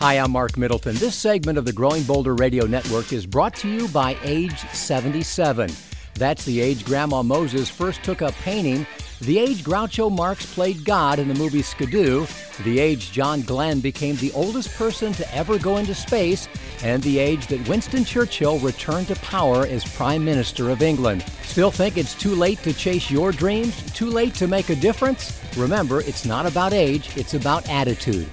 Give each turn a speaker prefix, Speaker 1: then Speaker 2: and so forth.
Speaker 1: Hi, I'm Mark Middleton. This segment of the Growing Bolder Radio Network is brought to you by Age 77. That's the age Grandma Moses first took up painting, the age Groucho Marx played God in the movie Skidoo, the age John Glenn became the oldest person to ever go into space, and the age that Winston Churchill returned to power as Prime Minister of England. Still think it's too late to chase your dreams? Too late to make a difference? Remember, it's not about age, it's about attitude.